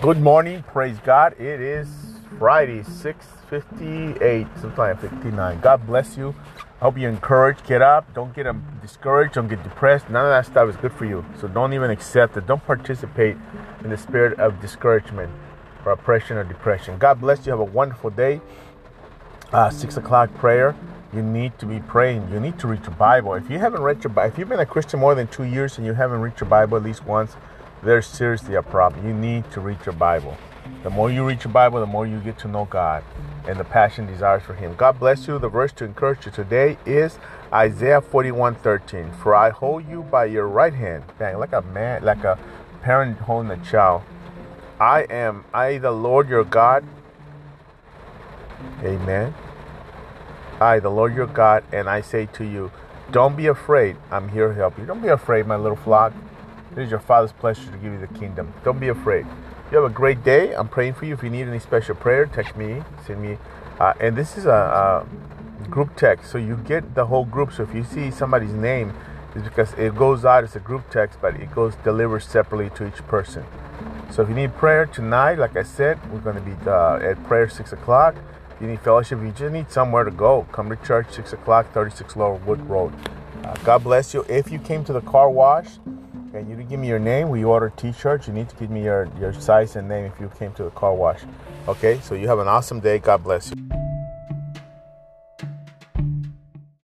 Good morning, praise God. It is Friday, 6:58, sometime 59. God bless you. I hope you're encouraged. Get up. Don't get um, discouraged. Don't get depressed. None of that stuff is good for you. So don't even accept it. Don't participate in the spirit of discouragement or oppression or depression. God bless you. Have a wonderful day. Uh, six o'clock prayer. You need to be praying. You need to read your Bible. If you haven't read your Bible, if you've been a Christian more than two years and you haven't read your Bible at least once, there's seriously a problem. You need to read your Bible. The more you read your Bible, the more you get to know God and the passion desires for Him. God bless you. The verse to encourage you today is Isaiah 41 13. For I hold you by your right hand. Bang, like a man, like a parent holding a child. I am, I, the Lord your God. Amen. I, the Lord your God, and I say to you, don't be afraid. I'm here to help you. Don't be afraid, my little flock. It is your Father's pleasure to give you the kingdom. Don't be afraid. You have a great day. I'm praying for you. If you need any special prayer, text me, send me. Uh, and this is a, a, group text, so you get the whole group. So if you see somebody's name, it's because it goes out as a group text, but it goes delivered separately to each person. So if you need prayer tonight, like I said, we're going to be uh, at prayer six o'clock. If you need fellowship, you just need somewhere to go. Come to church six o'clock, 36 Lower Wood Road. Uh, God bless you. If you came to the car wash, and you give me your name. We order t-shirts. You need to give me your, your size and name if you came to the car wash. Okay, so you have an awesome day. God bless you.